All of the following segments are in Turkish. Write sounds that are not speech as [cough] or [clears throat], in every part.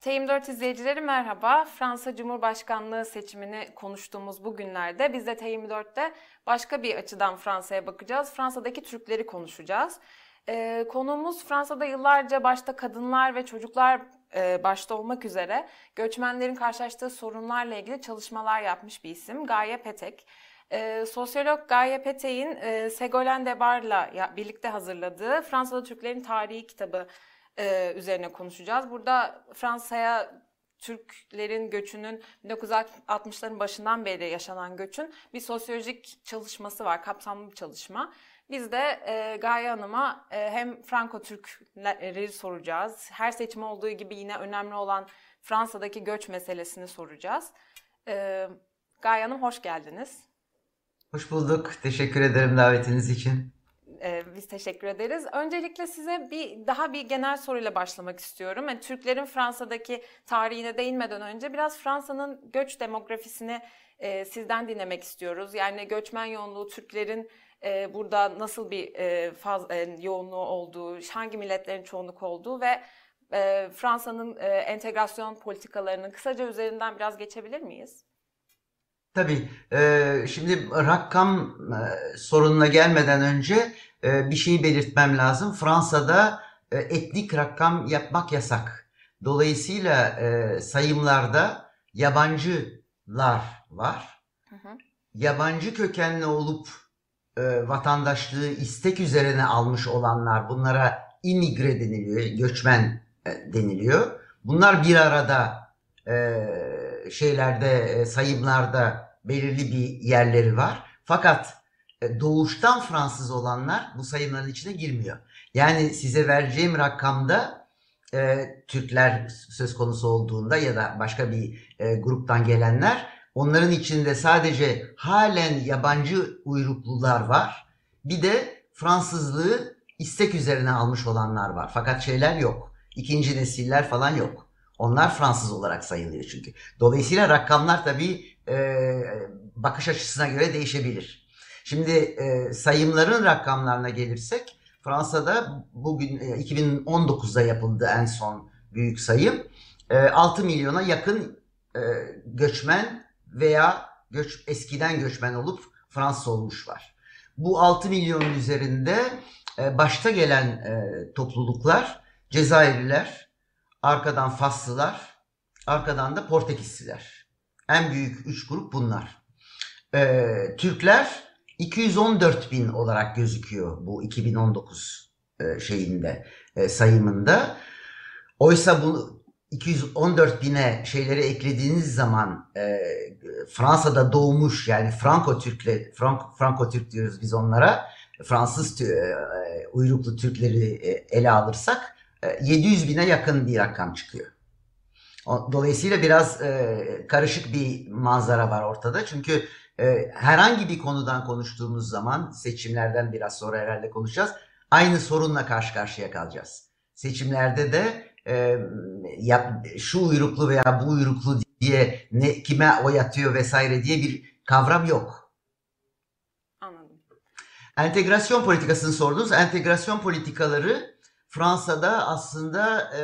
TM4 izleyicileri merhaba. Fransa Cumhurbaşkanlığı seçimini konuştuğumuz bu günlerde biz de TM4'te başka bir açıdan Fransa'ya bakacağız. Fransa'daki Türkleri konuşacağız. Ee, konuğumuz Fransa'da yıllarca başta kadınlar ve çocuklar e, başta olmak üzere göçmenlerin karşılaştığı sorunlarla ilgili çalışmalar yapmış bir isim Gaye Petek. E, sosyolog Gaye Petek'in e, Segolen Debar'la birlikte hazırladığı Fransa'da Türklerin Tarihi kitabı e, üzerine konuşacağız. Burada Fransa'ya Türklerin göçünün 1960'ların başından beri yaşanan göçün bir sosyolojik çalışması var, kapsamlı bir çalışma. Biz de e, Gaye Hanım'a e, hem Franco-Türkleri soracağız. Her seçim olduğu gibi yine önemli olan Fransa'daki göç meselesini soracağız. E, Gaye Hanım hoş geldiniz. Hoş bulduk. Teşekkür ederim davetiniz için. Ee, biz teşekkür ederiz. Öncelikle size bir daha bir genel soruyla başlamak istiyorum. Yani Türklerin Fransa'daki tarihine değinmeden önce biraz Fransa'nın göç demografisini e, sizden dinlemek istiyoruz. Yani göçmen yoğunluğu Türklerin e, burada nasıl bir e, faz, e, yoğunluğu olduğu, hangi milletlerin çoğunluk olduğu ve e, Fransa'nın e, entegrasyon politikalarının kısaca üzerinden biraz geçebilir miyiz? Tabii. E, şimdi rakam e, sorununa gelmeden önce e, bir şeyi belirtmem lazım. Fransa'da e, etnik rakam yapmak yasak. Dolayısıyla e, sayımlarda yabancılar var. Hı hı. Yabancı kökenli olup e, vatandaşlığı istek üzerine almış olanlar bunlara imigre deniliyor, göçmen e, deniliyor. Bunlar bir arada e, şeylerde e, sayımlarda belirli bir yerleri var. Fakat doğuştan Fransız olanlar bu sayımların içine girmiyor. Yani size vereceğim rakamda e, Türkler söz konusu olduğunda ya da başka bir e, gruptan gelenler onların içinde sadece halen yabancı uyruklular var. Bir de Fransızlığı istek üzerine almış olanlar var. Fakat şeyler yok. İkinci nesiller falan yok. Onlar Fransız olarak sayılıyor çünkü. Dolayısıyla rakamlar tabii e, bakış açısına göre değişebilir. Şimdi e, sayımların rakamlarına gelirsek Fransa'da bugün e, 2019'da yapıldı en son büyük sayım. E, 6 milyona yakın e, göçmen veya göç eskiden göçmen olup Fransız olmuş var. Bu 6 milyonun üzerinde e, başta gelen e, topluluklar Cezayirliler, arkadan Faslılar, arkadan da Portekizliler. En büyük üç grup bunlar. E, Türkler 214 bin olarak gözüküyor bu 2019 e, şeyinde e, sayımında. Oysa bu 214 bine şeyleri eklediğiniz zaman e, Fransa'da doğmuş yani Franco Türkle Frank, Franco Türk diyoruz biz onlara. Fransız uyruklu Türkleri ele alırsak e, 700 bine yakın bir rakam çıkıyor. Dolayısıyla biraz karışık bir manzara var ortada. Çünkü herhangi bir konudan konuştuğumuz zaman seçimlerden biraz sonra herhalde konuşacağız. Aynı sorunla karşı karşıya kalacağız. Seçimlerde de e, ya, şu uyruklu veya bu uyruklu diye ne kime oy atıyor vesaire diye bir kavram yok. Anladım. Entegrasyon politikasını sordunuz. Entegrasyon politikaları Fransa'da aslında e,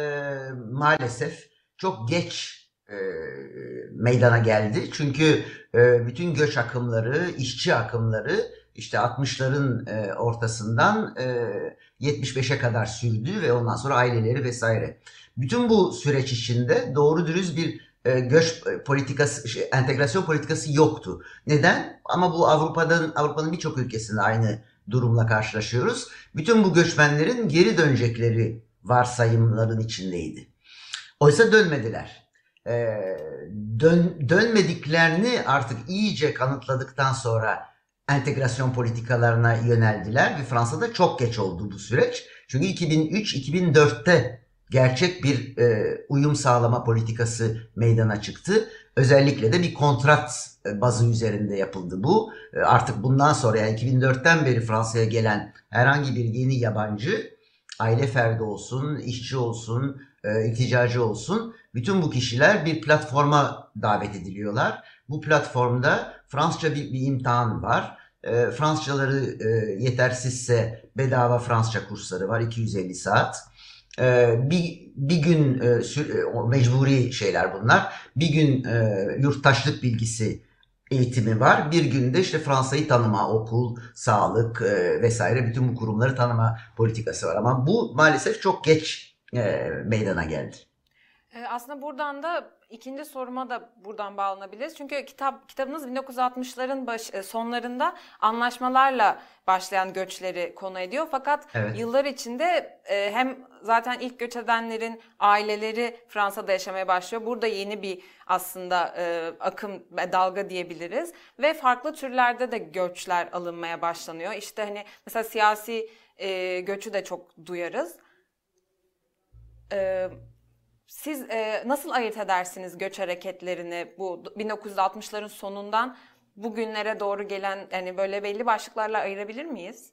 maalesef çok geç e, meydana geldi. Çünkü e, bütün göç akımları, işçi akımları işte 60'ların e, ortasından e, 75'e kadar sürdü ve ondan sonra aileleri vesaire. Bütün bu süreç içinde doğru dürüst bir e, göç politikası, şey, entegrasyon politikası yoktu. Neden? Ama bu Avrupa'dan Avrupa'nın birçok ülkesinde aynı durumla karşılaşıyoruz. Bütün bu göçmenlerin geri dönecekleri varsayımların içindeydi. Oysa dönmediler e, dön, dönmediklerini artık iyice kanıtladıktan sonra entegrasyon politikalarına yöneldiler ve Fransa'da çok geç oldu bu süreç. Çünkü 2003-2004'te gerçek bir e, uyum sağlama politikası meydana çıktı. Özellikle de bir kontrat e, bazı üzerinde yapıldı bu. E, artık bundan sonra yani 2004'ten beri Fransa'ya gelen herhangi bir yeni yabancı aile ferdi olsun, işçi olsun, e, olsun. Bütün bu kişiler bir platforma davet ediliyorlar. Bu platformda Fransızca bir, bir imtihan var. E, Fransızcaları e, yetersizse bedava Fransızca kursları var 250 saat. bir bir gün mecburi şeyler bunlar. Bir gün yurttaşlık bilgisi eğitimi var. Bir günde işte Fransa'yı tanıma, okul, sağlık vesaire bütün bu kurumları tanıma politikası var. Ama bu maalesef çok geç meydana geldi. Aslında buradan da ikinci soruma da buradan bağlanabiliriz. Çünkü kitap kitabınız 1960'ların baş, e, sonlarında anlaşmalarla başlayan göçleri konu ediyor. Fakat evet. yıllar içinde e, hem zaten ilk göç edenlerin aileleri Fransa'da yaşamaya başlıyor. Burada yeni bir aslında e, akım dalga diyebiliriz ve farklı türlerde de göçler alınmaya başlanıyor. İşte hani mesela siyasi göçü de çok duyarız. Evet siz e, nasıl ayırt edersiniz göç hareketlerini bu 1960'ların sonundan bugünlere doğru gelen yani böyle belli başlıklarla ayırabilir miyiz?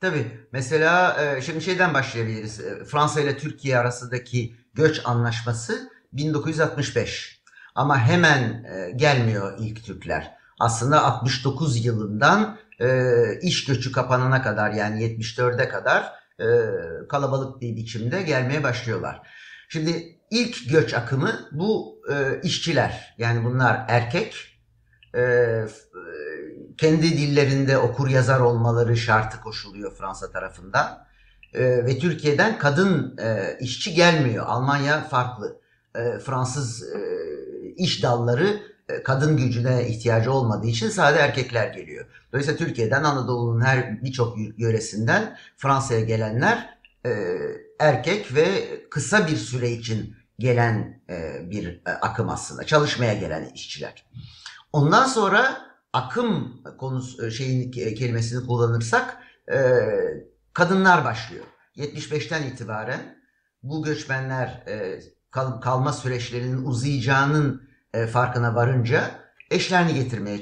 Tabii. Mesela e, şimdi şeyden başlayabiliriz. E, Fransa ile Türkiye arasındaki göç anlaşması 1965. Ama hemen e, gelmiyor ilk Türkler. Aslında 69 yılından iş göçü kapanana kadar yani 74'e kadar kalabalık bir biçimde gelmeye başlıyorlar. Şimdi ilk göç akımı bu e, işçiler. Yani bunlar erkek. E, e, kendi dillerinde okur yazar olmaları şartı koşuluyor Fransa tarafından. E, ve Türkiye'den kadın e, işçi gelmiyor. Almanya farklı. E, Fransız e, iş dalları e, kadın gücüne ihtiyacı olmadığı için sadece erkekler geliyor. Dolayısıyla Türkiye'den Anadolu'nun her birçok yöresinden Fransa'ya gelenler e, erkek ve kısa bir süre için gelen e, bir e, akım aslında. Çalışmaya gelen işçiler. Ondan sonra akım konusu şeyin kelimesini kullanırsak kadınlar başlıyor. 75'ten itibaren bu göçmenler kalma süreçlerinin uzayacağının farkına varınca eşlerini getirmeye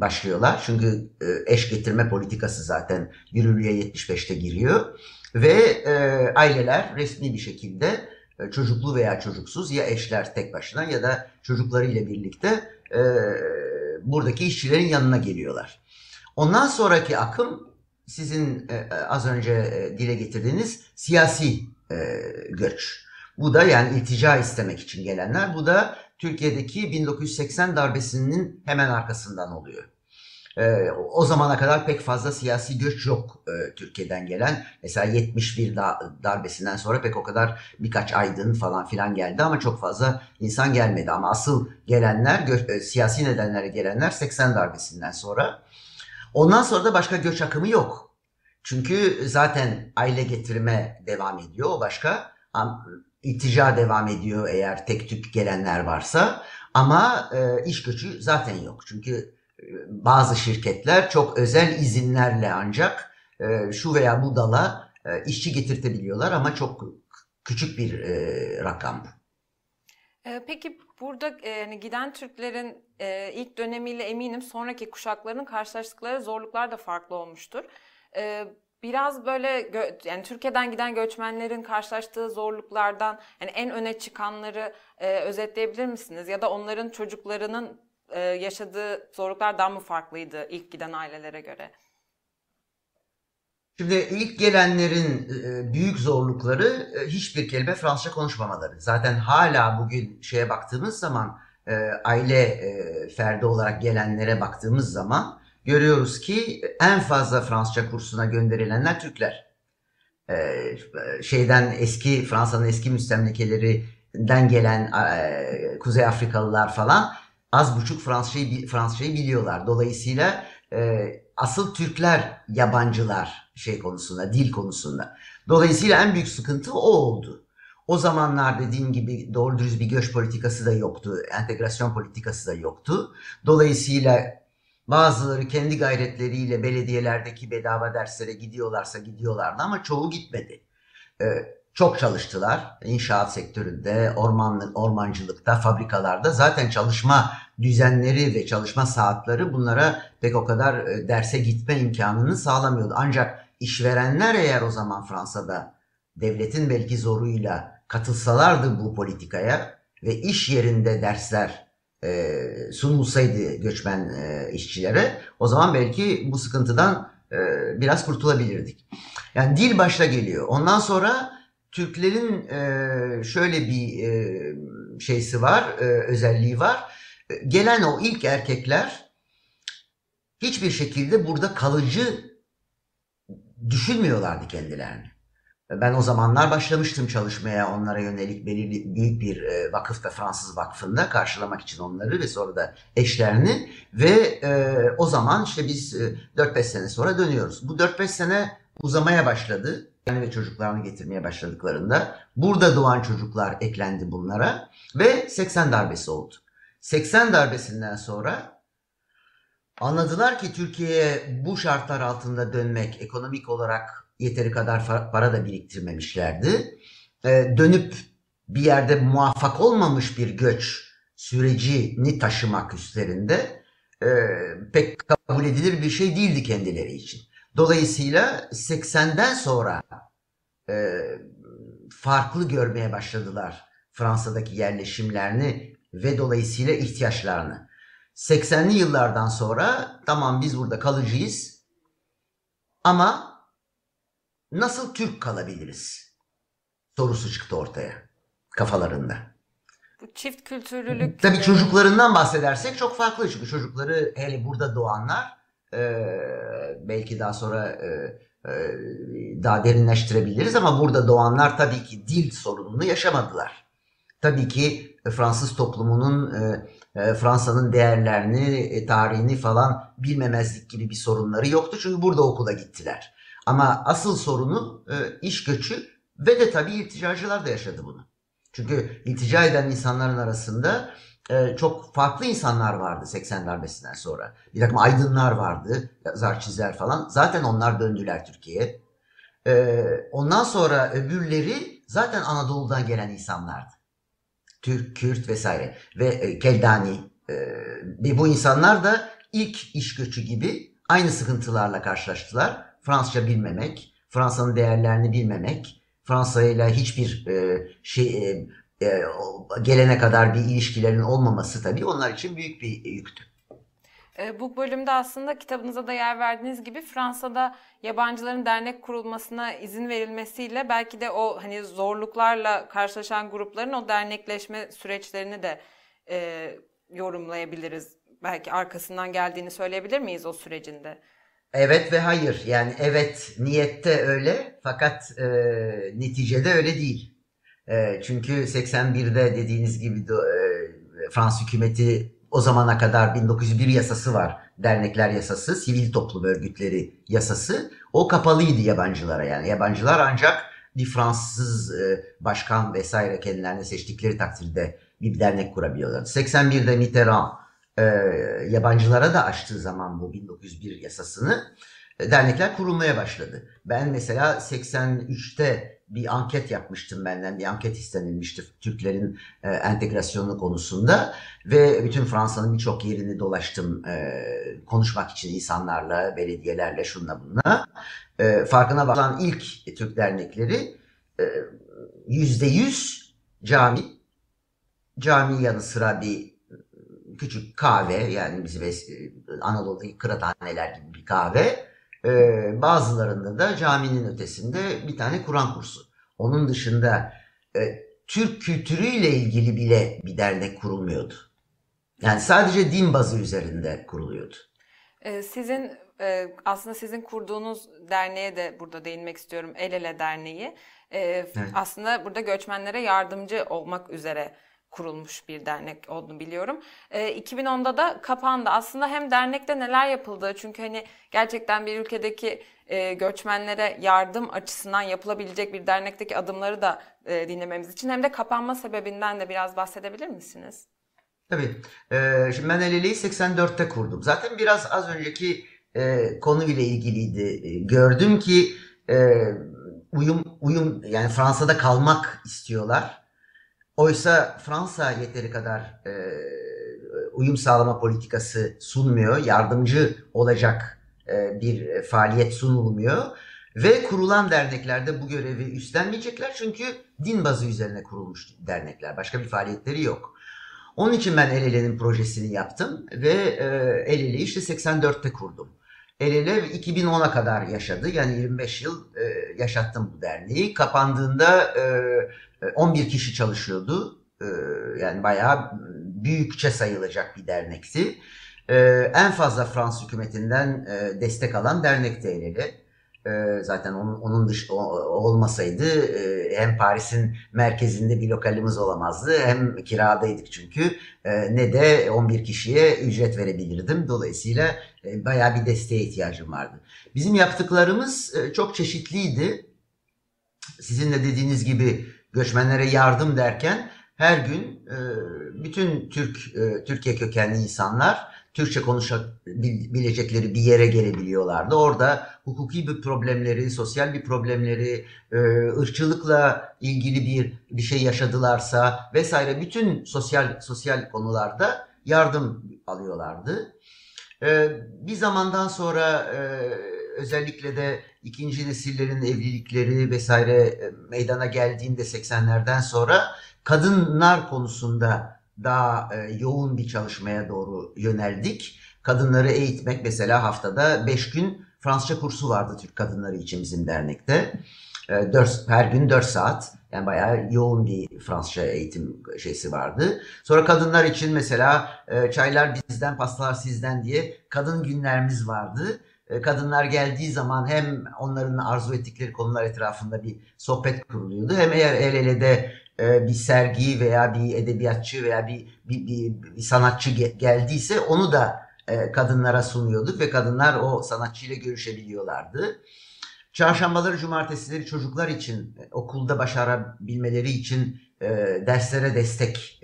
başlıyorlar. Çünkü eş getirme politikası zaten yürürlüğe 75'te giriyor. Ve e, aileler resmi bir şekilde e, çocuklu veya çocuksuz ya eşler tek başına ya da çocuklarıyla birlikte e, buradaki işçilerin yanına geliyorlar. Ondan sonraki akım sizin e, e az önce e, dile getirdiğiniz siyasi e, göç. Bu da yani iltica istemek için gelenler. Bu da Türkiye'deki 1980 darbesinin hemen arkasından oluyor. E, o zamana kadar pek fazla siyasi göç yok e, Türkiye'den gelen. Mesela 71 da, darbesinden sonra pek o kadar birkaç aydın falan filan geldi ama çok fazla insan gelmedi. Ama asıl gelenler, gö, e, siyasi nedenlere gelenler 80 darbesinden sonra. Ondan sonra da başka göç akımı yok. Çünkü zaten aile getirme devam ediyor o başka. İltica devam ediyor eğer tek tük gelenler varsa. Ama e, iş göçü zaten yok. Çünkü bazı şirketler çok özel izinlerle ancak e, şu veya bu dala e, işçi getirtebiliyorlar ama çok küçük bir e, rakam. Peki burada yani giden Türklerin ilk dönemiyle eminim sonraki kuşakların karşılaştıkları zorluklar da farklı olmuştur. Biraz böyle yani Türkiye'den giden göçmenlerin karşılaştığı zorluklardan yani en öne çıkanları özetleyebilir misiniz? Ya da onların çocuklarının e, yaşadığı zorluklar daha mı farklıydı ilk giden ailelere göre? Şimdi ilk gelenlerin e, büyük zorlukları e, hiçbir kelime Fransızca konuşmamaları. Zaten hala bugün şeye baktığımız zaman aile ferdi olarak gelenlere baktığımız zaman görüyoruz ki en fazla Fransızca kursuna gönderilenler Türkler. Şeyden eski Fransa'nın eski müstemlekelerinden gelen Kuzey Afrikalılar falan az buçuk Fransızcayı, Fransızcayı biliyorlar. Dolayısıyla e, asıl Türkler yabancılar şey konusunda, dil konusunda. Dolayısıyla en büyük sıkıntı o oldu. O zamanlar dediğim gibi doğru dürüst bir göç politikası da yoktu, entegrasyon politikası da yoktu. Dolayısıyla bazıları kendi gayretleriyle belediyelerdeki bedava derslere gidiyorlarsa gidiyorlardı ama çoğu gitmedi. Ee, çok çalıştılar. İnşaat sektöründe, ormanlık, ormancılıkta, fabrikalarda zaten çalışma düzenleri ve çalışma saatleri bunlara pek o kadar e, derse gitme imkanını sağlamıyordu. Ancak işverenler eğer o zaman Fransa'da devletin belki zoruyla katılsalardı bu politikaya ve iş yerinde dersler e, sunulsaydı göçmen e, işçilere o zaman belki bu sıkıntıdan e, biraz kurtulabilirdik. Yani dil başta geliyor. Ondan sonra Türklerin e, şöyle bir e, şeysi var, e, özelliği var. E, gelen o ilk erkekler hiçbir şekilde burada kalıcı düşünmüyorlardı kendilerini. Ben o zamanlar başlamıştım çalışmaya onlara yönelik belirli büyük bir e, vakıfta Fransız vakfında karşılamak için onları ve sonra da eşlerini ve e, o zaman işte biz e, 4-5 sene sonra dönüyoruz. Bu 4-5 sene uzamaya başladı. Yani ve çocuklarını getirmeye başladıklarında burada doğan çocuklar eklendi bunlara ve 80 darbesi oldu. 80 darbesinden sonra anladılar ki Türkiye'ye bu şartlar altında dönmek ekonomik olarak yeteri kadar para da biriktirmemişlerdi. Ee, dönüp bir yerde muvaffak olmamış bir göç sürecini taşımak üstlerinde e, pek kabul edilir bir şey değildi kendileri için. Dolayısıyla 80'den sonra e, farklı görmeye başladılar Fransa'daki yerleşimlerini ve dolayısıyla ihtiyaçlarını. 80'li yıllardan sonra tamam biz burada kalıcıyız ama nasıl Türk kalabiliriz sorusu çıktı ortaya kafalarında. Bu çift kültürlülük... Tabii çocuklarından bahsedersek çok farklı çünkü çocukları hele burada doğanlar e, belki daha sonra e, e, daha derinleştirebiliriz ama burada doğanlar tabii ki dil sorununu yaşamadılar. Tabii ki Fransız toplumunun e, e, Fransa'nın değerlerini, e, tarihini falan bilmemezlik gibi bir sorunları yoktu çünkü burada okula gittiler. Ama asıl sorunu e, iş göçü ve de tabii ilticacılar da yaşadı bunu. Çünkü iltica eden insanların arasında e, çok farklı insanlar vardı 80 darbesinden sonra. Bir takım aydınlar vardı, yazar çizer falan. Zaten onlar döndüler Türkiye'ye. E, ondan sonra öbürleri zaten Anadolu'dan gelen insanlardı. Türk, Kürt vesaire ve e, Keldani. E, bu insanlar da ilk iş göçü gibi aynı sıkıntılarla karşılaştılar. Fransızca bilmemek, Fransa'nın değerlerini bilmemek, Fransa ile hiçbir e, şey e, e, gelene kadar bir ilişkilerin olmaması tabii onlar için büyük bir yüktü. E, bu bölümde aslında kitabınıza da yer verdiğiniz gibi Fransa'da yabancıların dernek kurulmasına izin verilmesiyle belki de o hani zorluklarla karşılaşan grupların o dernekleşme süreçlerini de e, yorumlayabiliriz. Belki arkasından geldiğini söyleyebilir miyiz o sürecinde? Evet ve hayır. Yani evet niyette öyle fakat e, neticede öyle değil. E, çünkü 81'de dediğiniz gibi de, e, Fransız hükümeti o zamana kadar 1901 yasası var. Dernekler yasası, sivil toplum örgütleri yasası. O kapalıydı yabancılara yani. Yabancılar ancak bir Fransız e, başkan vesaire kendilerini seçtikleri takdirde bir dernek kurabiliyorlar. 81'de Mitterrand e, yabancılara da açtığı zaman bu 1901 yasasını e, dernekler kurulmaya başladı. Ben mesela 83'te bir anket yapmıştım benden. Bir anket istenilmişti Türklerin e, entegrasyonu konusunda ve bütün Fransa'nın birçok yerini dolaştım e, konuşmak için insanlarla, belediyelerle, şunla bunla. E, farkına varan ilk Türk dernekleri e, yüzde yüz cami, cami yanı sıra bir küçük kahve yani bizim Anadolu'daki kıraathaneler gibi bir kahve. Ee, bazılarında da caminin ötesinde bir tane Kur'an kursu. Onun dışında e, Türk kültürüyle ilgili bile bir dernek kurulmuyordu. Yani sadece din bazı üzerinde kuruluyordu. Ee, sizin e, aslında sizin kurduğunuz derneğe de burada değinmek istiyorum. El Ele Derneği. Ee, evet. Aslında burada göçmenlere yardımcı olmak üzere kurulmuş bir dernek olduğunu biliyorum. E, ee, 2010'da da kapandı. Aslında hem dernekte neler yapıldığı çünkü hani gerçekten bir ülkedeki e, göçmenlere yardım açısından yapılabilecek bir dernekteki adımları da e, dinlememiz için hem de kapanma sebebinden de biraz bahsedebilir misiniz? Tabii. Ee, şimdi ben El 84'te kurdum. Zaten biraz az önceki e, konuyla ilgiliydi. E, gördüm ki e, uyum uyum yani Fransa'da kalmak istiyorlar Oysa Fransa yeteri kadar e, uyum sağlama politikası sunmuyor, yardımcı olacak e, bir faaliyet sunulmuyor ve kurulan derneklerde bu görevi üstlenmeyecekler çünkü din bazı üzerine kurulmuş dernekler, başka bir faaliyetleri yok. Onun için ben El Ele'nin projesini yaptım ve e, El Ele'yi işte 84'te kurdum. El Ele 2010'a kadar yaşadı yani 25 yıl e, yaşattım bu derneği. Kapandığında e, 11 kişi çalışıyordu. E, yani bayağı büyükçe sayılacak bir dernekti. E, en fazla Fransız hükümetinden e, destek alan ele. Ee, zaten onun, onun dış olmasaydı e, hem Paris'in merkezinde bir lokalimiz olamazdı hem kiradaydık çünkü ne de 11 kişiye ücret verebilirdim. Dolayısıyla e, bayağı bir desteğe ihtiyacım vardı. Bizim yaptıklarımız çok çeşitliydi. Sizin de dediğiniz gibi göçmenlere yardım derken her gün bütün Türk Türkiye kökenli insanlar Türkçe konuşabilecekleri bir yere gelebiliyorlardı. Orada hukuki bir problemleri, sosyal bir problemleri, e, ırkçılıkla ilgili bir bir şey yaşadılarsa vesaire bütün sosyal sosyal konularda yardım alıyorlardı. E, bir zamandan sonra e, özellikle de ikinci nesillerin evlilikleri vesaire meydana geldiğinde 80'lerden sonra kadınlar konusunda daha e, yoğun bir çalışmaya doğru yöneldik. Kadınları eğitmek mesela haftada 5 gün Fransızca kursu vardı Türk kadınları için bizim dernekte. E, 4, her gün 4 saat. Yani bayağı yoğun bir Fransızca eğitim şeysi vardı. Sonra kadınlar için mesela e, çaylar bizden, pastalar sizden diye kadın günlerimiz vardı. E, kadınlar geldiği zaman hem onların arzu ettikleri konular etrafında bir sohbet kuruluyordu. Hem eğer el ele de e, bir sergi veya bir edebiyatçı veya bir, bir, bir, bir sanatçı geldiyse onu da e, kadınlara sunuyorduk ve kadınlar o sanatçıyla görüşebiliyorlardı. Çarşambaları, cumartesileri çocuklar için e, okulda başarabilmeleri için derslere destek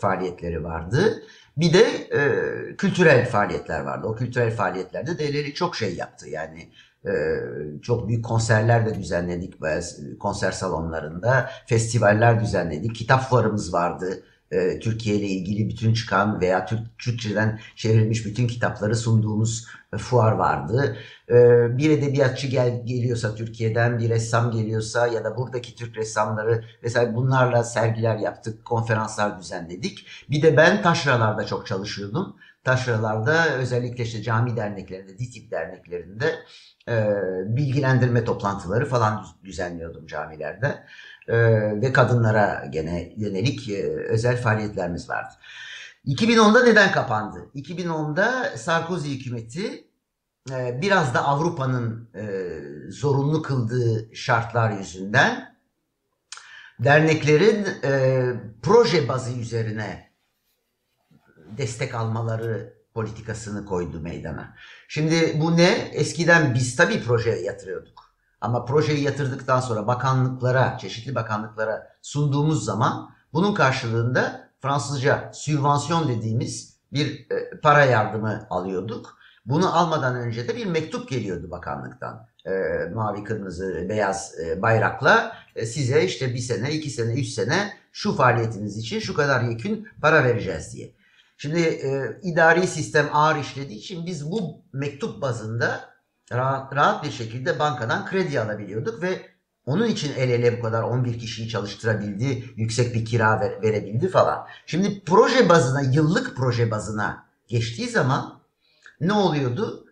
faaliyetleri vardı. Bir de e, kültürel faaliyetler vardı. O kültürel faaliyetlerde DLL çok şey yaptı. Yani ee, çok büyük konserler de düzenledik konser salonlarında. Festivaller düzenledik. Kitap fuarımız vardı. Ee, Türkiye ile ilgili bütün çıkan veya Türk, Türkçeden çevrilmiş bütün kitapları sunduğumuz e, fuar vardı. Ee, bir edebiyatçı gel, geliyorsa Türkiye'den, bir ressam geliyorsa ya da buradaki Türk ressamları vesaire bunlarla sergiler yaptık, konferanslar düzenledik. Bir de ben taşralarda çok çalışıyordum. Taşralarda özellikle işte cami derneklerinde, DİTİB derneklerinde e, bilgilendirme toplantıları falan düzenliyordum camilerde. E, ve kadınlara gene yönelik e, özel faaliyetlerimiz vardı. 2010'da neden kapandı? 2010'da Sarkozy hükümeti e, biraz da Avrupa'nın e, zorunlu kıldığı şartlar yüzünden derneklerin proje bazı üzerine destek almaları politikasını koydu meydana. Şimdi bu ne? Eskiden biz tabii projeye yatırıyorduk. Ama projeyi yatırdıktan sonra bakanlıklara, çeşitli bakanlıklara sunduğumuz zaman bunun karşılığında Fransızca sübvansiyon dediğimiz bir e, para yardımı alıyorduk. Bunu almadan önce de bir mektup geliyordu bakanlıktan. E, mavi, kırmızı, beyaz e, bayrakla e, size işte bir sene, iki sene, üç sene şu faaliyetiniz için şu kadar yekün para vereceğiz diye. Şimdi e, idari sistem ağır işlediği için biz bu mektup bazında rahat, rahat bir şekilde bankadan kredi alabiliyorduk ve onun için el ele bu kadar 11 kişiyi çalıştırabildi, yüksek bir kira ver, verebildi falan. Şimdi proje bazına, yıllık proje bazına geçtiği zaman ne oluyordu?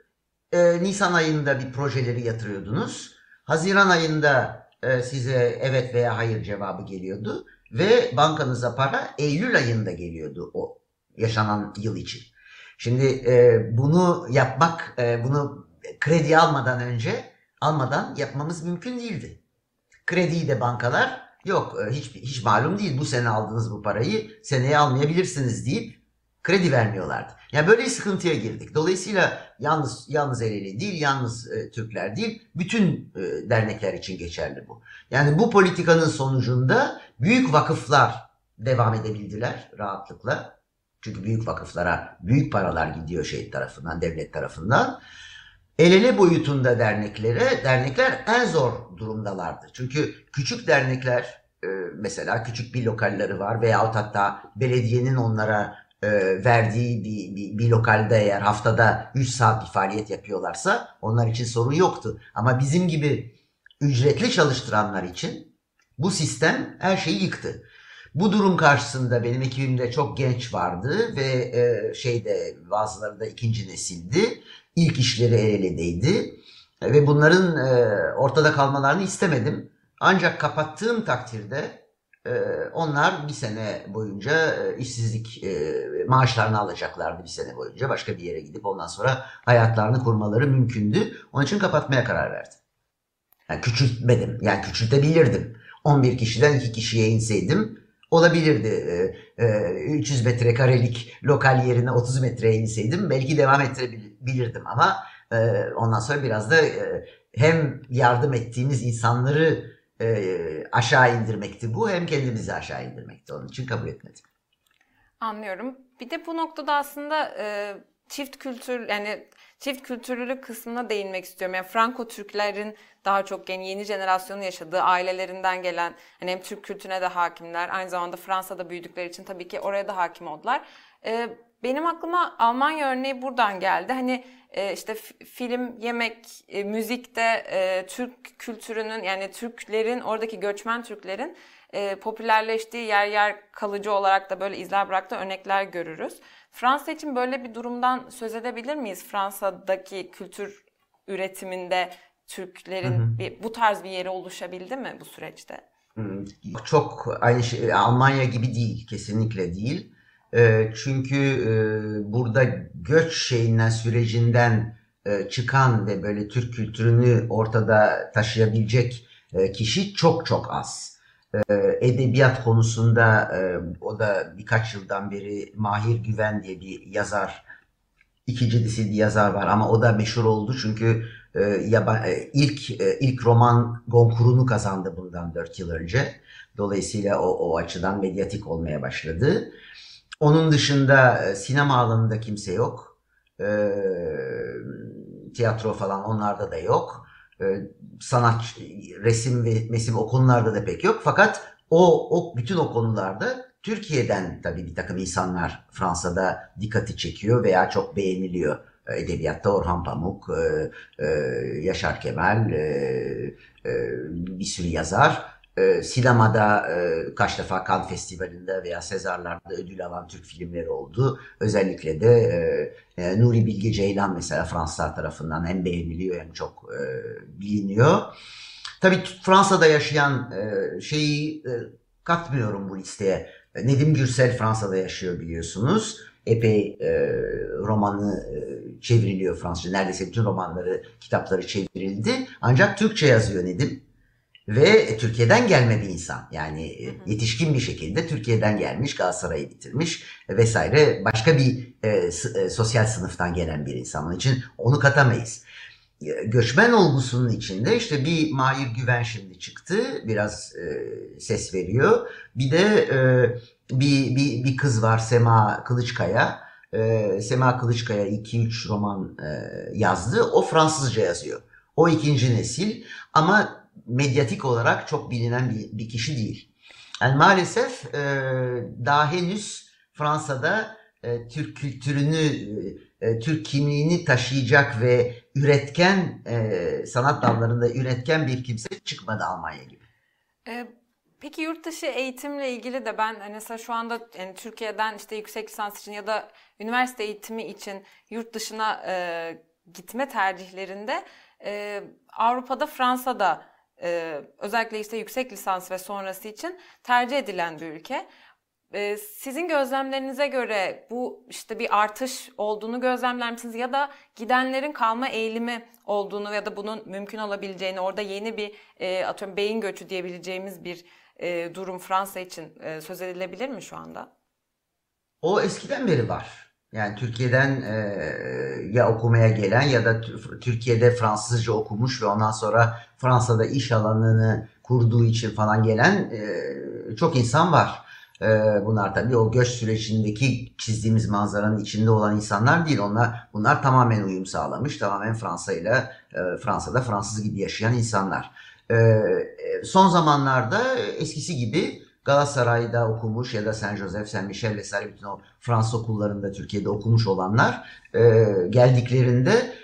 Ee, Nisan ayında bir projeleri yatırıyordunuz. Haziran ayında e, size evet veya hayır cevabı geliyordu. Ve bankanıza para Eylül ayında geliyordu o yaşanan yıl için. Şimdi e, bunu yapmak, e, bunu kredi almadan önce almadan yapmamız mümkün değildi. Krediyi de bankalar yok e, hiç hiç malum değil bu sene aldığınız bu parayı seneye almayabilirsiniz deyip kredi vermiyorlardı. Yani böyle bir sıkıntıya girdik. Dolayısıyla yalnız yalnız Ereğli değil, yalnız e, Türkler değil, bütün e, dernekler için geçerli bu. Yani bu politikanın sonucunda büyük vakıflar devam edebildiler rahatlıkla. Çünkü büyük vakıflara büyük paralar gidiyor şey tarafından, devlet tarafından. El ele boyutunda derneklere, dernekler en zor durumdalardı. Çünkü küçük dernekler e, mesela küçük bir lokalleri var veyahut hatta belediyenin onlara e, verdiği bir, bir, bir lokalde eğer haftada 3 saat bir faaliyet yapıyorlarsa onlar için sorun yoktu. Ama bizim gibi ücretli çalıştıranlar için bu sistem her şeyi yıktı. Bu durum karşısında benim ekibimde çok genç vardı ve e, şeyde bazıları da ikinci nesildi. İlk işleri el eledeydi. Ve bunların ortada kalmalarını istemedim. Ancak kapattığım takdirde onlar bir sene boyunca işsizlik maaşlarını alacaklardı bir sene boyunca. Başka bir yere gidip ondan sonra hayatlarını kurmaları mümkündü. Onun için kapatmaya karar verdim. Yani küçültmedim. Yani küçültebilirdim. 11 kişiden 2 kişiye inseydim olabilirdi. 300 metrekarelik lokal yerine 30 metreye inseydim belki devam ettirebilirdim ama ondan sonra biraz da hem yardım ettiğimiz insanları aşağı indirmekti bu hem kendimizi aşağı indirmekti. Onun için kabul etmedim. Anlıyorum. Bir de bu noktada aslında çift kültür yani çift kültürlülük kısmına değinmek istiyorum. Yani Franco Türklerin daha çok yani yeni jenerasyonun yaşadığı ailelerinden gelen hani hem Türk kültürüne de hakimler aynı zamanda Fransa'da büyüdükleri için tabii ki oraya da hakim oldular. Ee, benim aklıma Almanya örneği buradan geldi. Hani e, işte film, yemek, e, müzikte e, Türk kültürünün yani Türklerin oradaki göçmen Türklerin e, popülerleştiği yer yer kalıcı olarak da böyle izler bıraktığı örnekler görürüz. Fransa için böyle bir durumdan söz edebilir miyiz? Fransa'daki kültür üretiminde Türklerin hı hı. Bir, bu tarz bir yeri oluşabildi mi bu süreçte? Çok aynı şey Almanya gibi değil kesinlikle değil. E, çünkü e, burada göç şeyinden sürecinden e, çıkan ve böyle Türk kültürünü ortada taşıyabilecek kişi çok çok az. Ee, edebiyat konusunda e, o da birkaç yıldan beri Mahir Güven diye bir yazar, iki ciddisi bir yazar var ama o da meşhur oldu çünkü e, e, ilk ilk roman Goncourt'unu kazandı bundan dört yıl önce. Dolayısıyla o, o açıdan medyatik olmaya başladı. Onun dışında sinema alanında kimse yok. tiyatro falan onlarda da yok. E, sanat, resim ve mesim o konularda da pek yok. Fakat o, o bütün o konularda Türkiye'den tabii bir takım insanlar Fransa'da dikkati çekiyor veya çok beğeniliyor. E, edebiyatta Orhan Pamuk, e, Yaşar Kemal, bir sürü yazar. E, sinemada e, kaç defa Cannes Festivali'nde veya Sezarlar'da ödül alan Türk filmleri oldu. Özellikle de e, e, Nuri Bilge Ceylan mesela Fransızlar tarafından hem beğeniliyor hem çok e, biliniyor. Tabii Fransa'da yaşayan e, şeyi e, katmıyorum bu listeye. Nedim Gürsel Fransa'da yaşıyor biliyorsunuz. Epey e, romanı e, çevriliyor Fransızca. Neredeyse bütün romanları, kitapları çevrildi. Ancak Türkçe yazıyor Nedim ve Türkiye'den gelme bir insan. Yani e, yetişkin bir şekilde Türkiye'den gelmiş, Galatasaray'ı bitirmiş vesaire. Başka bir e, e, sosyal sınıftan gelen bir insan. Onun için onu katamayız. E, göçmen olgusunun içinde işte bir Mahir Güven şimdi çıktı. Biraz e, ses veriyor. Bir de e, bir, bir, bir kız var Sema Kılıçkaya. E, Sema Kılıçkaya 2-3 roman e, yazdı. O Fransızca yazıyor. O ikinci nesil ama medyatik olarak çok bilinen bir, bir kişi değil. Yani maalesef e, daha henüz Fransa'da e, Türk kültürünü, e, Türk kimliğini taşıyacak ve üretken e, sanat dallarında üretken bir kimse çıkmadı Almanya gibi. E, peki yurt dışı eğitimle ilgili de ben hani mesela şu anda yani Türkiye'den işte yüksek lisans için ya da üniversite eğitimi için yurt dışına e, gitme tercihlerinde e, Avrupa'da Fransa'da e, özellikle işte yüksek lisans ve sonrası için tercih edilen bir ülke. E, sizin gözlemlerinize göre bu işte bir artış olduğunu gözlemler misiniz ya da gidenlerin kalma eğilimi olduğunu ya da bunun mümkün olabileceğini orada yeni bir e, atıyorum beyin göçü diyebileceğimiz bir e, durum Fransa için e, söz edilebilir mi şu anda? O eskiden beri var. Yani Türkiye'den e, ya okumaya gelen ya da Türkiye'de Fransızca okumuş ve ondan sonra Fransa'da iş alanını kurduğu için falan gelen e, çok insan var. E, bunlar tabii o göç sürecindeki çizdiğimiz manzaranın içinde olan insanlar değil. Onlar bunlar tamamen uyum sağlamış, tamamen Fransa ile e, Fransa'da Fransız gibi yaşayan insanlar. E, e son zamanlarda eskisi gibi Galatasaray'da okumuş ya da Saint Joseph, Saint Michel vesaire bütün o Fransız okullarında Türkiye'de okumuş olanlar e, geldiklerinde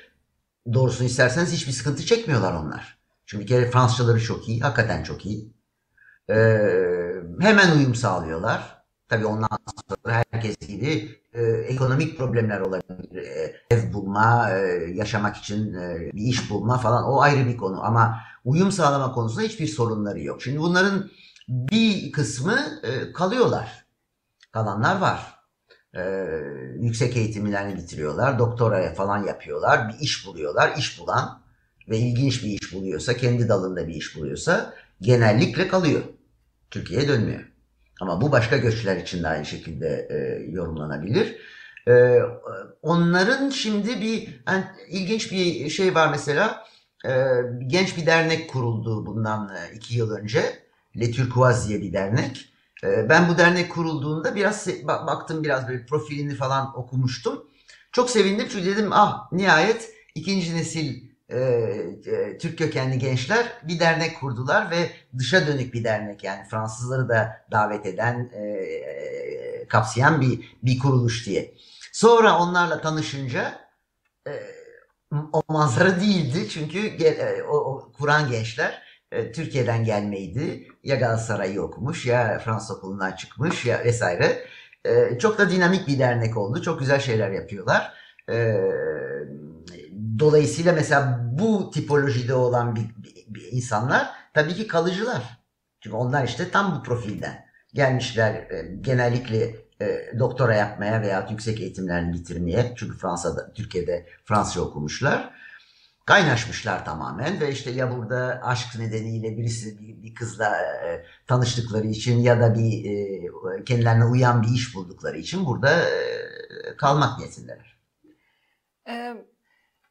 doğrusunu isterseniz hiçbir sıkıntı çekmiyorlar onlar. Çünkü bir kere Fransızcaları çok iyi, hakikaten çok iyi. E, hemen uyum sağlıyorlar. Tabii ondan sonra herkes gibi e, ekonomik problemler olabilir. E, ev bulma, e, yaşamak için e, bir iş bulma falan o ayrı bir konu. Ama uyum sağlama konusunda hiçbir sorunları yok. Şimdi bunların bir kısmı e, kalıyorlar. Kalanlar var. E, yüksek eğitimlerini bitiriyorlar, doktoraya falan yapıyorlar, bir iş buluyorlar. İş bulan ve ilginç bir iş buluyorsa, kendi dalında bir iş buluyorsa genellikle kalıyor. Türkiye'ye dönmüyor. Ama bu başka göçler için de aynı şekilde e, yorumlanabilir. E, onların şimdi bir yani ilginç bir şey var mesela. E, genç bir dernek kuruldu bundan e, iki yıl önce. Le Turquoise diye bir dernek. E, ben bu dernek kurulduğunda biraz baktım biraz böyle profilini falan okumuştum. Çok sevindim çünkü dedim ah nihayet ikinci nesil e, e, Türk kökenli gençler bir dernek kurdular ve dışa dönük bir dernek yani Fransızları da davet eden e, e, kapsayan bir bir kuruluş diye. Sonra onlarla tanışınca e, o manzara değildi çünkü e, o, o kuran gençler e, Türkiye'den gelmeydi. Ya Galatasaray'ı okumuş ya Fransız okulundan çıkmış ya vesaire. E, çok da dinamik bir dernek oldu. Çok güzel şeyler yapıyorlar. E, Dolayısıyla mesela bu tipolojide olan bir, bir, bir insanlar tabii ki kalıcılar. Çünkü onlar işte tam bu profilden gelmişler genellikle doktora yapmaya veya yüksek eğitimlerini bitirmeye. Çünkü Fransa'da, Türkiye'de Fransızca okumuşlar. Kaynaşmışlar tamamen ve işte ya burada aşk nedeniyle birisi bir, bir kızla e, tanıştıkları için ya da bir e, kendilerine uyan bir iş buldukları için burada e, kalmak niyetindeler. Ee,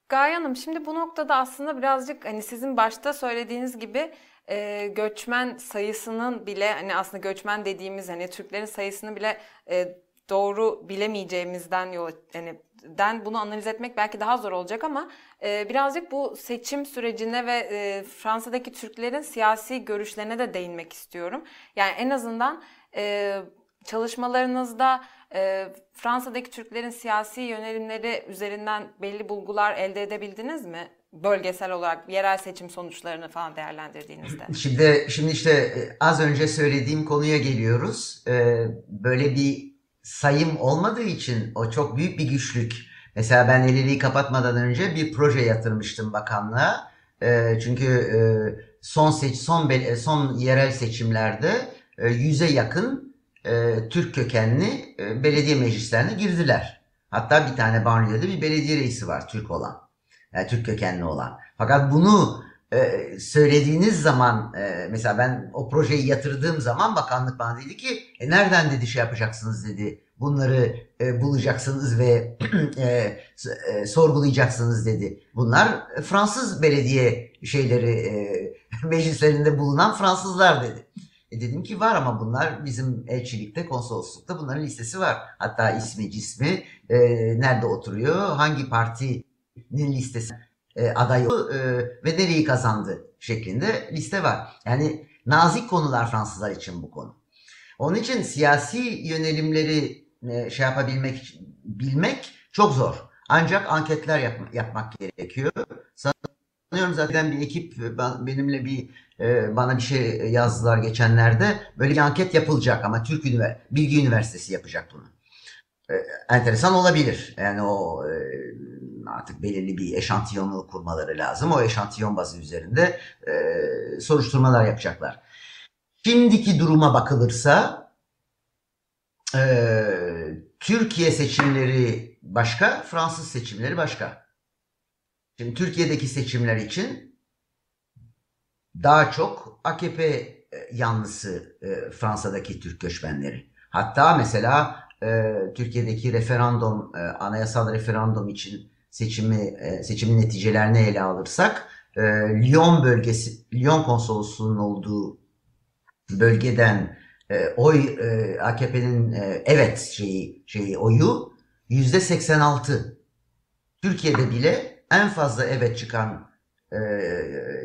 Gaye Hanım şimdi bu noktada aslında birazcık hani sizin başta söylediğiniz gibi e, göçmen sayısının bile hani aslında göçmen dediğimiz hani Türklerin sayısını bile e, doğru bilemeyeceğimizden yol yani den bunu analiz etmek belki daha zor olacak ama e, birazcık bu seçim sürecine ve e, Fransa'daki Türklerin siyasi görüşlerine de değinmek istiyorum. Yani en azından e, çalışmalarınızda e, Fransa'daki Türklerin siyasi yönelimleri üzerinden belli bulgular elde edebildiniz mi? Bölgesel olarak yerel seçim sonuçlarını falan değerlendirdiğinizde. Şimdi şimdi işte e, az önce söylediğim konuya geliyoruz. Ee, böyle bir sayım olmadığı için o çok büyük bir güçlük. Mesela ben eliliği kapatmadan önce bir proje yatırmıştım bakanlığa. Ee, çünkü e, son seç son son yerel seçimlerde e, yüze yakın e, Türk kökenli e, belediye meclislerine girdiler. Hatta bir tane banyoda bir belediye reisi var Türk olan. Yani Türk kökenli olan. Fakat bunu e, söylediğiniz zaman e, mesela ben o projeyi yatırdığım zaman bakanlık bana dedi ki e, nereden dedi şey yapacaksınız dedi. Bunları e, bulacaksınız ve [clears throat] e, sorgulayacaksınız dedi. Bunlar Fransız belediye şeyleri [laughs] meclislerinde bulunan Fransızlar dedi. E dedim ki var ama bunlar bizim elçilikte, konsoloslukta bunların listesi var. Hatta ismi, cismi, e, nerede oturuyor, hangi partinin listesi e, adayı e, ve nereyi kazandı şeklinde liste var. Yani nazik konular Fransızlar için bu konu. Onun için siyasi yönelimleri e, şey yapabilmek, bilmek çok zor. Ancak anketler yap, yapmak gerekiyor. Sanıyorum zaten bir ekip benimle bir e, bana bir şey yazdılar geçenlerde. Böyle bir anket yapılacak ama Türk Ünivers Bilgi Üniversitesi yapacak bunu. E, enteresan olabilir. Yani o e, artık belirli bir eşantiyonu kurmaları lazım. O eşantiyon bazı üzerinde soruşturmalar yapacaklar. Şimdiki duruma bakılırsa Türkiye seçimleri başka, Fransız seçimleri başka. Şimdi Türkiye'deki seçimler için daha çok AKP e, yanlısı e, Fransa'daki Türk göçmenleri. Hatta mesela e, Türkiye'deki referandum, anayasal referandum için seçimi seçimin neticelerini ele alırsak Lyon bölgesi, Lyon konsolosluğunun olduğu bölgeden oy AKP'nin evet şeyi şeyi oyu yüzde 86. Türkiye'de bile en fazla evet çıkan e,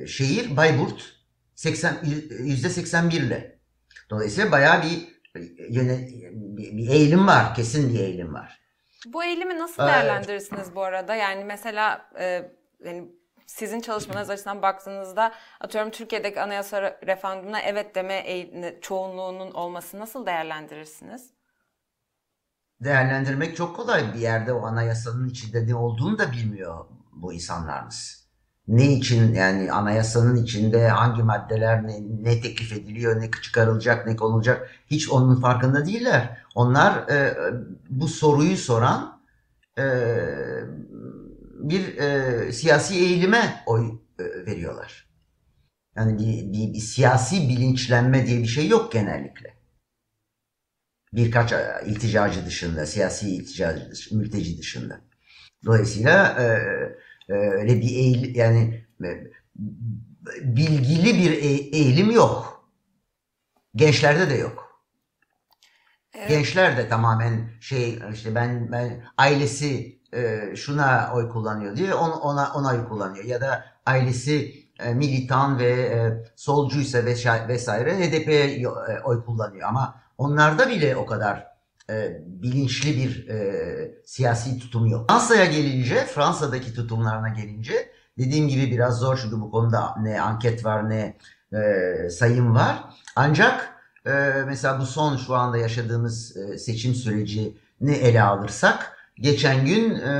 şehir Bayburt 80 yüzde 81 ile. Dolayısıyla bayağı bir bir, bir eğilim var. Kesin bir eğilim var. Bu eğilimi nasıl değerlendirirsiniz bu arada? Yani mesela e, yani sizin çalışmanız açısından baktığınızda atıyorum Türkiye'deki anayasa referandumuna evet deme çoğunluğunun olması nasıl değerlendirirsiniz? değerlendirmek çok kolay. Bir yerde o anayasanın içinde ne olduğunu da bilmiyor bu insanlarımız. Ne için yani anayasanın içinde hangi maddeler ne, ne teklif ediliyor, ne çıkarılacak, ne konulacak hiç onun farkında değiller. Onlar e, bu soruyu soran e, bir e, siyasi eğilime oy e, veriyorlar. Yani bir, bir, bir siyasi bilinçlenme diye bir şey yok genellikle birkaç e, ilticacı dışında, siyasi ilticacı dışında, mülteci dışında. Dolayısıyla e, öyle bir eğil, yani e, bilgili bir e, eğilim yok. Gençlerde de yok. Evet. Gençler de tamamen şey işte ben ben ailesi e, şuna oy kullanıyor diye on, ona ona oy kullanıyor ya da ailesi militan ve solcuysa vesaire HDP'ye oy kullanıyor ama Onlarda bile o kadar e, bilinçli bir e, siyasi tutum yok. Fransa'ya gelince, Fransa'daki tutumlarına gelince dediğim gibi biraz zor çünkü bu konuda ne anket var ne e, sayım var. Ancak e, mesela bu son şu anda yaşadığımız e, seçim sürecini ele alırsak geçen gün e,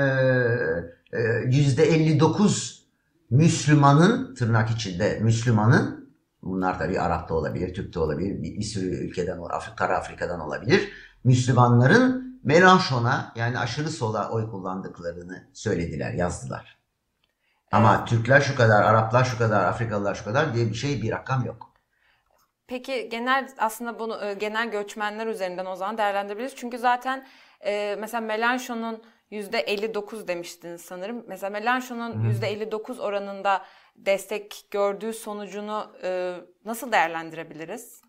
e, %59 Müslümanın tırnak içinde Müslümanın Bunlar tabii Arap da olabilir, Türk olabilir, bir, bir sürü ülkeden, Afrika, Kara Afrika'dan olabilir. Müslümanların Melanchon'a yani aşırı sola oy kullandıklarını söylediler, yazdılar. Ama evet. Türkler şu kadar, Araplar şu kadar, Afrikalılar şu kadar diye bir şey, bir rakam yok. Peki genel aslında bunu e, genel göçmenler üzerinden o zaman değerlendirebiliriz. Çünkü zaten e, mesela Melanchon'un %59 demiştiniz sanırım. Mesela Melanchon'un %59 oranında destek gördüğü sonucunu e, nasıl değerlendirebiliriz?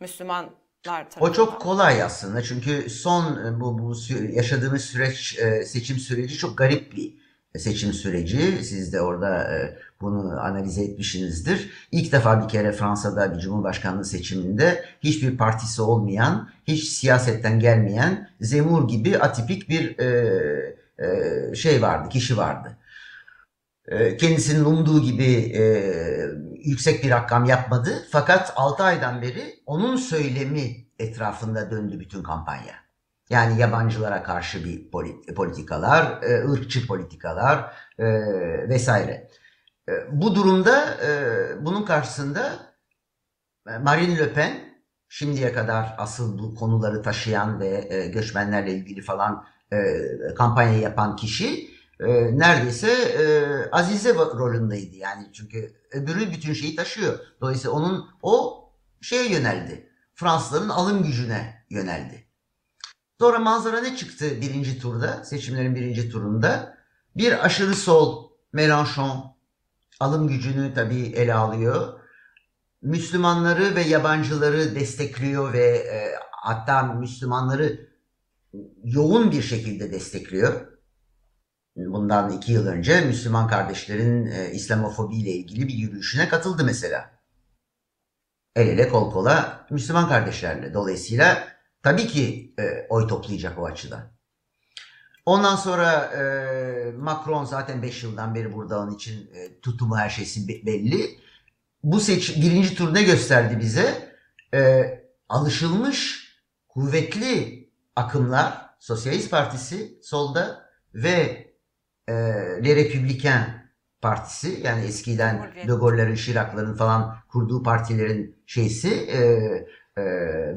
Müslümanlar tarafından. O çok kolay aslında çünkü son e, bu, bu yaşadığımız süreç e, seçim süreci çok garip bir seçim süreci. Siz de orada e, bunu analize etmişsinizdir. İlk defa bir kere Fransa'da bir cumhurbaşkanlığı seçiminde hiçbir partisi olmayan, hiç siyasetten gelmeyen Zemur gibi atipik bir şey vardı, kişi vardı. Kendisinin umduğu gibi yüksek bir rakam yapmadı. Fakat 6 aydan beri onun söylemi etrafında döndü bütün kampanya. Yani yabancılara karşı bir politikalar, e, ırkçı politikalar e, vesaire. E, bu durumda bunun karşısında Marine Le Pen şimdiye kadar asıl bu konuları taşıyan ve göçmenlerle ilgili falan kampanya yapan kişi e, neredeyse e, Azize rolündeydi yani çünkü öbürü bütün şeyi taşıyor. Dolayısıyla onun o şeye yöneldi. Fransızların alım gücüne yöneldi. Sonra manzara ne çıktı birinci turda, seçimlerin birinci turunda? Bir aşırı sol Mélenchon alım gücünü tabii ele alıyor. Müslümanları ve yabancıları destekliyor ve e, hatta Müslümanları yoğun bir şekilde destekliyor. Bundan iki yıl önce Müslüman kardeşlerin e, İslamofobi ile ilgili bir yürüyüşüne katıldı mesela. El ele kol kola Müslüman kardeşlerle. Dolayısıyla tabii ki e, oy toplayacak o açıdan. Ondan sonra e, Macron zaten 5 yıldan beri burada onun için e, tutumu her şeysi belli. Bu seç birinci tur ne gösterdi bize? E, alışılmış kuvvetli akımlar Sosyalist Partisi solda ve e, Le Républicain Partisi yani eskiden De Gaulle'lerin, Chirac'ların falan kurduğu partilerin şeysi e, e,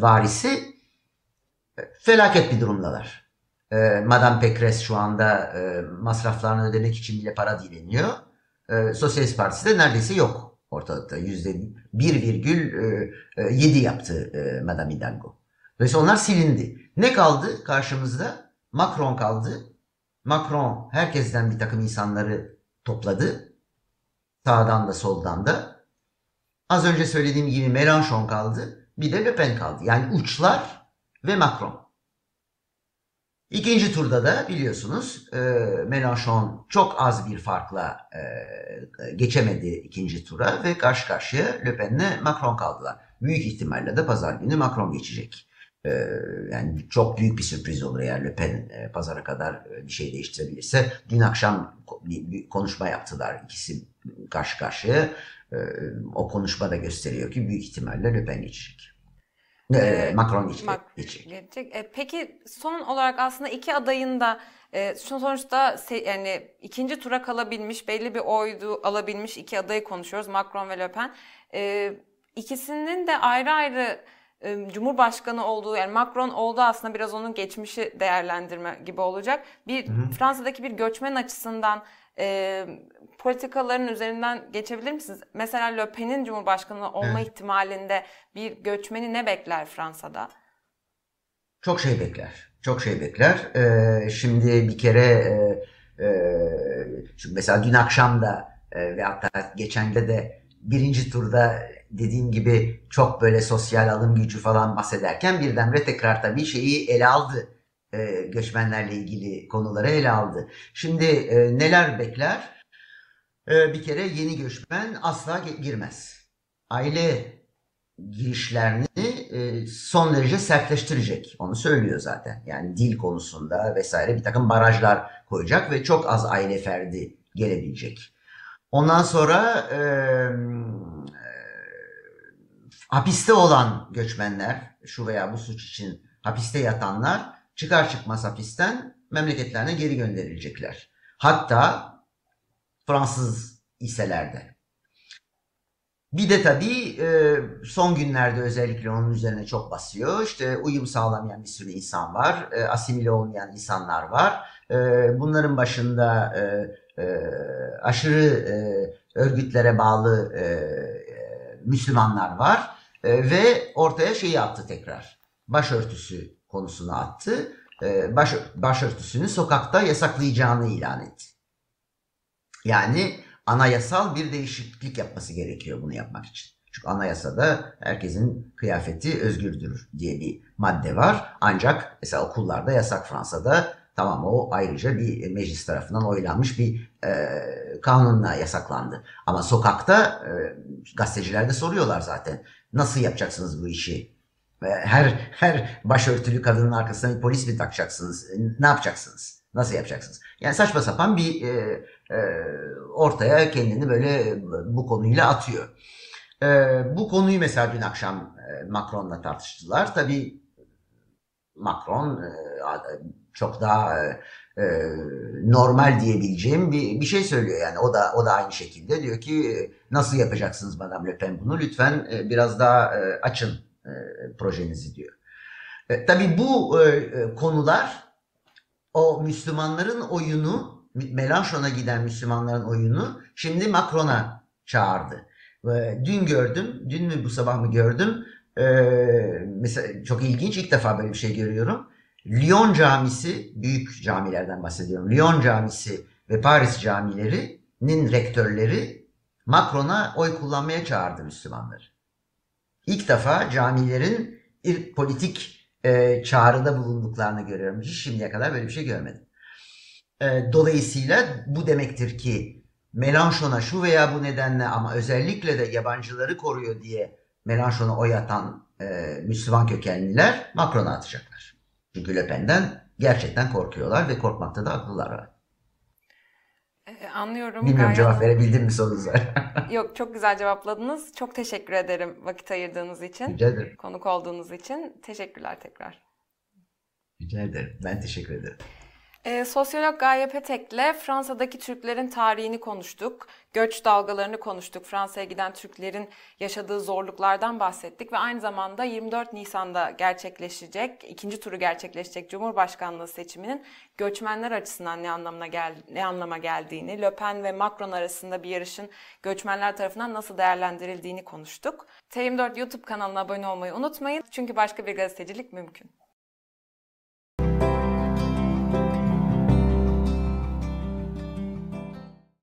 varisi e, felaket bir durumdalar. E, Madame Pécresse şu anda e, masraflarını ödemek için bile para dileniyor. E, Sosyalist Partisi de neredeyse yok ortalıkta. Yüzde 1,7 e, yaptı e, Madame Hidalgo. Dolayısıyla onlar silindi. Ne kaldı karşımızda? Macron kaldı. Macron herkesten bir takım insanları topladı. Sağdan da soldan da. Az önce söylediğim gibi Mélenchon kaldı. Bir de Le Pen kaldı. Yani uçlar ve Macron. İkinci turda da biliyorsunuz e, Mélenchon çok az bir farkla e, geçemedi ikinci tura ve karşı karşıya Le Pen'le Macron kaldılar. Büyük ihtimalle de pazar günü Macron geçecek. Ee, yani çok büyük bir sürpriz olur eğer Le Pen e, pazara kadar e, bir şey değiştirebilirse. Dün akşam bir konuşma yaptılar ikisi karşı karşıya. Ee, o konuşma da gösteriyor ki büyük ihtimalle Le Pen geçecek. E, Macron Mac- geçecek. E, peki son olarak aslında iki adayın da e, sonuçta yani ikinci tura kalabilmiş, belli bir oydu alabilmiş iki adayı konuşuyoruz. Macron ve Le Pen. E, ikisinin de ayrı ayrı Cumhurbaşkanı olduğu yani Macron oldu aslında biraz onun geçmişi değerlendirme gibi olacak. Bir hı hı. Fransa'daki bir göçmen açısından e, politikaların üzerinden geçebilir misiniz? Mesela Le Pen'in Cumhurbaşkanı olma evet. ihtimalinde bir göçmeni ne bekler Fransa'da? Çok şey bekler. Çok şey bekler. Ee, şimdi bir kere e, e, mesela dün akşam da e, ve hatta geçen de de birinci turda dediğim gibi çok böyle sosyal alım gücü falan bahsederken birdenbire tekrar tabii şeyi ele aldı. E, göçmenlerle ilgili konuları ele aldı. Şimdi e, neler bekler? E, bir kere yeni göçmen asla girmez. Aile girişlerini e, son derece sertleştirecek. Onu söylüyor zaten. Yani dil konusunda vesaire bir takım barajlar koyacak ve çok az aile ferdi gelebilecek. Ondan sonra e, hapiste olan göçmenler, şu veya bu suç için hapiste yatanlar çıkar çıkmaz hapisten memleketlerine geri gönderilecekler. Hatta Fransız iselerde. Bir de tabii e, son günlerde özellikle onun üzerine çok basıyor. İşte uyum sağlamayan bir sürü insan var. E, asimile olmayan insanlar var. E, bunların başında aşırı örgütlere bağlı Müslümanlar var. Ve ortaya şeyi attı tekrar. Başörtüsü konusunu attı. Baş, başörtüsünü sokakta yasaklayacağını ilan etti. Yani anayasal bir değişiklik yapması gerekiyor bunu yapmak için. Çünkü anayasada herkesin kıyafeti özgürdür diye bir madde var. Ancak mesela okullarda yasak Fransa'da tamam o ayrıca bir meclis tarafından oylanmış bir e, kanunla yasaklandı. Ama sokakta e, gazeteciler de soruyorlar zaten nasıl yapacaksınız bu işi? Her her başörtülü kadının arkasına bir polis mi takacaksınız? Ne yapacaksınız? Nasıl yapacaksınız? Yani saçma sapan bir e, e, ortaya kendini böyle bu konuyla atıyor. E, bu konuyu mesela dün akşam e, Macron'la tartıştılar. Tabii Macron e, çok daha e, e, normal diyebileceğim bir, bir şey söylüyor yani o da o da aynı şekilde diyor ki nasıl yapacaksınız Madame Le Pen bunu lütfen e, biraz daha e, açın e, projenizi diyor. E, tabii bu e, konular o Müslümanların oyunu Melanchon'a giden Müslümanların oyunu şimdi Macron'a çağırdı. Ve dün gördüm, dün mü bu sabah mı gördüm. Ee, mesela çok ilginç ilk defa böyle bir şey görüyorum. Lyon camisi, büyük camilerden bahsediyorum. Lyon camisi ve Paris camilerinin rektörleri Macron'a oy kullanmaya çağırdı Müslümanları. İlk defa camilerin bir politik e, çağrıda bulunduklarını görüyorum. Hiç şimdiye kadar böyle bir şey görmedim. E, dolayısıyla bu demektir ki Melanchon'a şu veya bu nedenle ama özellikle de yabancıları koruyor diye Melanchon'a oy atan e, Müslüman kökenliler Macron'a atacaklar. Çünkü Le Pen'den gerçekten korkuyorlar ve korkmakta da haklılar. Ee, anlıyorum. Bilmiyorum gayet... cevap verebildim mi sorunuza? [laughs] Yok çok güzel cevapladınız. Çok teşekkür ederim vakit ayırdığınız için. Rica ederim. Konuk olduğunuz için. Teşekkürler tekrar. Rica ederim. Ben teşekkür ederim. E, sosyolog Gaye Petek'le Fransa'daki Türklerin tarihini konuştuk. Göç dalgalarını konuştuk. Fransa'ya giden Türklerin yaşadığı zorluklardan bahsettik ve aynı zamanda 24 Nisan'da gerçekleşecek, ikinci turu gerçekleşecek Cumhurbaşkanlığı seçiminin göçmenler açısından ne anlamına gel ne anlama geldiğini, Le Pen ve Macron arasında bir yarışın göçmenler tarafından nasıl değerlendirildiğini konuştuk. T24 YouTube kanalına abone olmayı unutmayın çünkü başka bir gazetecilik mümkün.